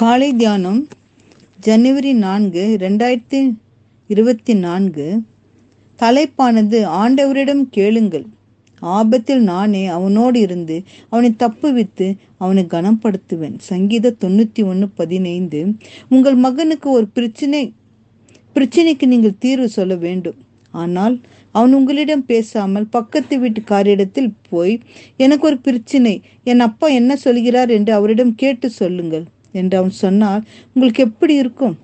காலை தியானம் ஜனவரி நான்கு ரெண்டாயிரத்தி இருபத்தி நான்கு. தலைப்பானது ஆண்டவரிடம் கேளுங்கள். ஆபத்தில் நானே அவனோடு இருந்து அவனை தப்புவித்து அவனை கனப்படுத்துவேன். சங்கீத தொண்ணூற்றி ஒன்று பதினைந்து. உங்கள் மகனுக்கு ஒரு பிரச்சனை பிரச்சனைக்கு நீங்கள் தீர்வு சொல்ல வேண்டும். ஆனால் அவன் உங்களிடம் பேசாமல் பக்கத்து வீட்டுக்காரிடத்தில் போய் எனக்கு ஒரு பிரச்சனை. என் அப்பா என்ன சொல்கிறார் என்று அவரிடம் கேட்டு சொல்லுங்கள். என்று அவன் சொன்னால் உங்களுக்கு எப்படி இருக்கும்?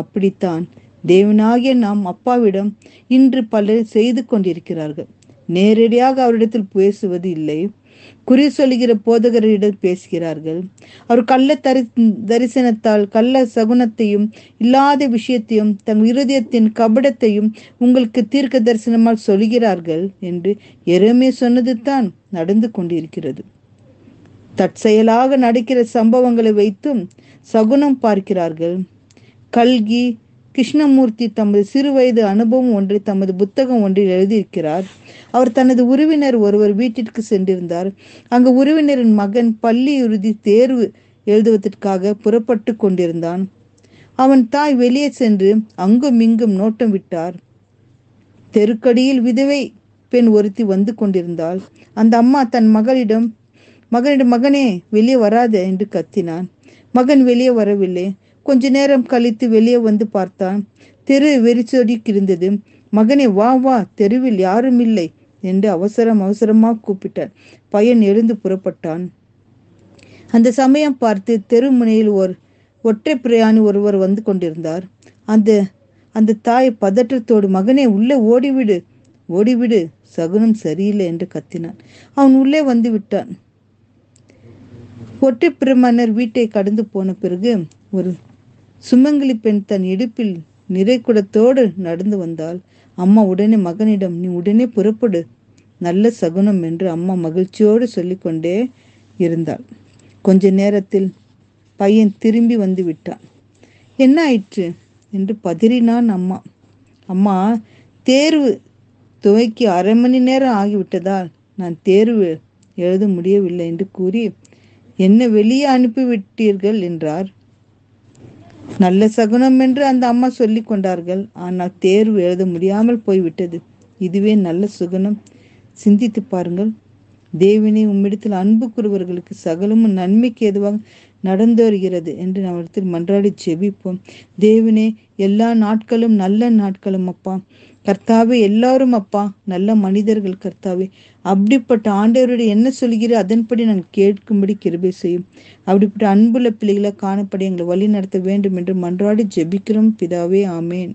அப்படித்தான். தேவனாகிய நாம் அப்பாவிடம் இன்று பலர் செய்து கொண்டிருக்கிறார்கள். நேரடியாக அவரிடத்தில் பேசுவது இல்லை. குறி சொல்லுகிற போதகரிடம் பேசுகிறார்கள். அவர் கள்ள தரி தரிசனத்தால் கள்ள சகுனத்தையும் இல்லாத விஷயத்தையும் தம் இருதயத்தின் கபடத்தையும் உங்களுக்கு தீர்க்க தரிசனமால் சொல்கிறார்கள் என்று எருமே சொன்னது தான் நடந்து கொண்டிருக்கிறது. தற்செயலாக நடக்கிற சம்பவங்களை வைத்தும் சகுனம் பார்க்கிறார்கள். கல்கி கிருஷ்ணமூர்த்தி தமது சிறுவயது அனுபவம் ஒன்றை தமது புத்தகம் ஒன்றில் எழுதியிருக்கிறார். அவர் தனது உறவினர் ஒருவர் வீட்டிற்கு சென்றிருந்தார். அங்கு உறவினரின் மகன் பள்ளி இறுதி தேர்வு எழுதுவதற்காக புறப்பட்டு கொண்டிருந்தான். அவன் தாய் வெளியே சென்று அங்கும் இங்கும் நோட்டம் விட்டார். தெருக்கடியில் விதவை பெண் ஒருத்தி வந்து கொண்டிருந்தாள். அந்த அம்மா தன் மகளிடம் மகனிடம் மகனே வெளியே வராத என்று கத்தினான். மகன் வெளியே வரவில்லை. கொஞ்ச நேரம் கழித்து வெளியே வந்து பார்த்தான். தெரு வெறிச்சொடிக்கிருந்தது மகனே வா வா தெருவில் யாரும் இல்லை என்று அவசரம் அவசரமாக கூப்பிட்டான். பையன் எழுந்து புறப்பட்டான். அந்த சமயம் பார்த்து தெருமுனையில் ஒரு ஒற்றை பிரயாணி ஒருவர் வந்து கொண்டிருந்தார். அந்த அந்த தாய் பதற்றத்தோடு மகனே உள்ளே ஓடிவிடு ஓடிவிடு சகுனம் சரியில்லை என்று கத்தினான். அவன் உள்ளே வந்து விட்டான். ஒற்றை பிரமன்னர் வீட்டை கடந்து போன பிறகு ஒரு சுமங்கலி பெண் தன் இடுப்பில் நிறைக்குடத்தோடு நடந்து வந்தால் அம்மா உடனே மகனிடம் நீ உடனே புறப்படு. நல்ல சகுனம் என்று அம்மா மகிழ்ச்சியோடு சொல்லிக்கொண்டே இருந்தாள். கொஞ்ச நேரத்தில் பையன் திரும்பி வந்து விட்டான். என்ன ஆயிற்று? என்று பதறினான் அம்மா. அம்மா தேர்வு துவைக்கு அரை மணி நேரம் ஆகிவிட்டதால் நான் தேர்வு எழுத முடியவில்லை என்று கூறி என்ன வெளியே அனுப்பிவிட்டீர்கள் என்றார். நல்ல சகுனம் என்று அந்த அம்மா சொல்லி கொண்டார்கள். ஆனால் தேர்வு எழுத முடியாமல் போய்விட்டது. இதுவே நல்ல சுகுணம் சிந்தித்து பாருங்கள். தேவினை உம்மிடத்தில் அன்பு கூறுவர்களுக்கு சகலமும் நன்மைக்கு எதுவாக நடந்து வருகிறது என்று நம்மிடத்தில் மன்றாடி செபிப்போம் தேவனே எல்லா நாட்களும் நல்ல நாட்களும் அப்பா. கர்த்தாவே எல்லாரும் அப்பா நல்ல மனிதர்கள் கர்த்தாவே. அப்படிப்பட்ட ஆண்டவருடைய என்ன சொல்கிறோ அதன்படி நான் கேட்கும்படி கிருபை செய்யும். அப்படிப்பட்ட அன்புள்ள பிள்ளைகளை காணப்படி எங்களை வழி நடத்த வேண்டும் என்று மன்றாடி ஜெபிக்கிறோம். பிதாவே ஆமேன்.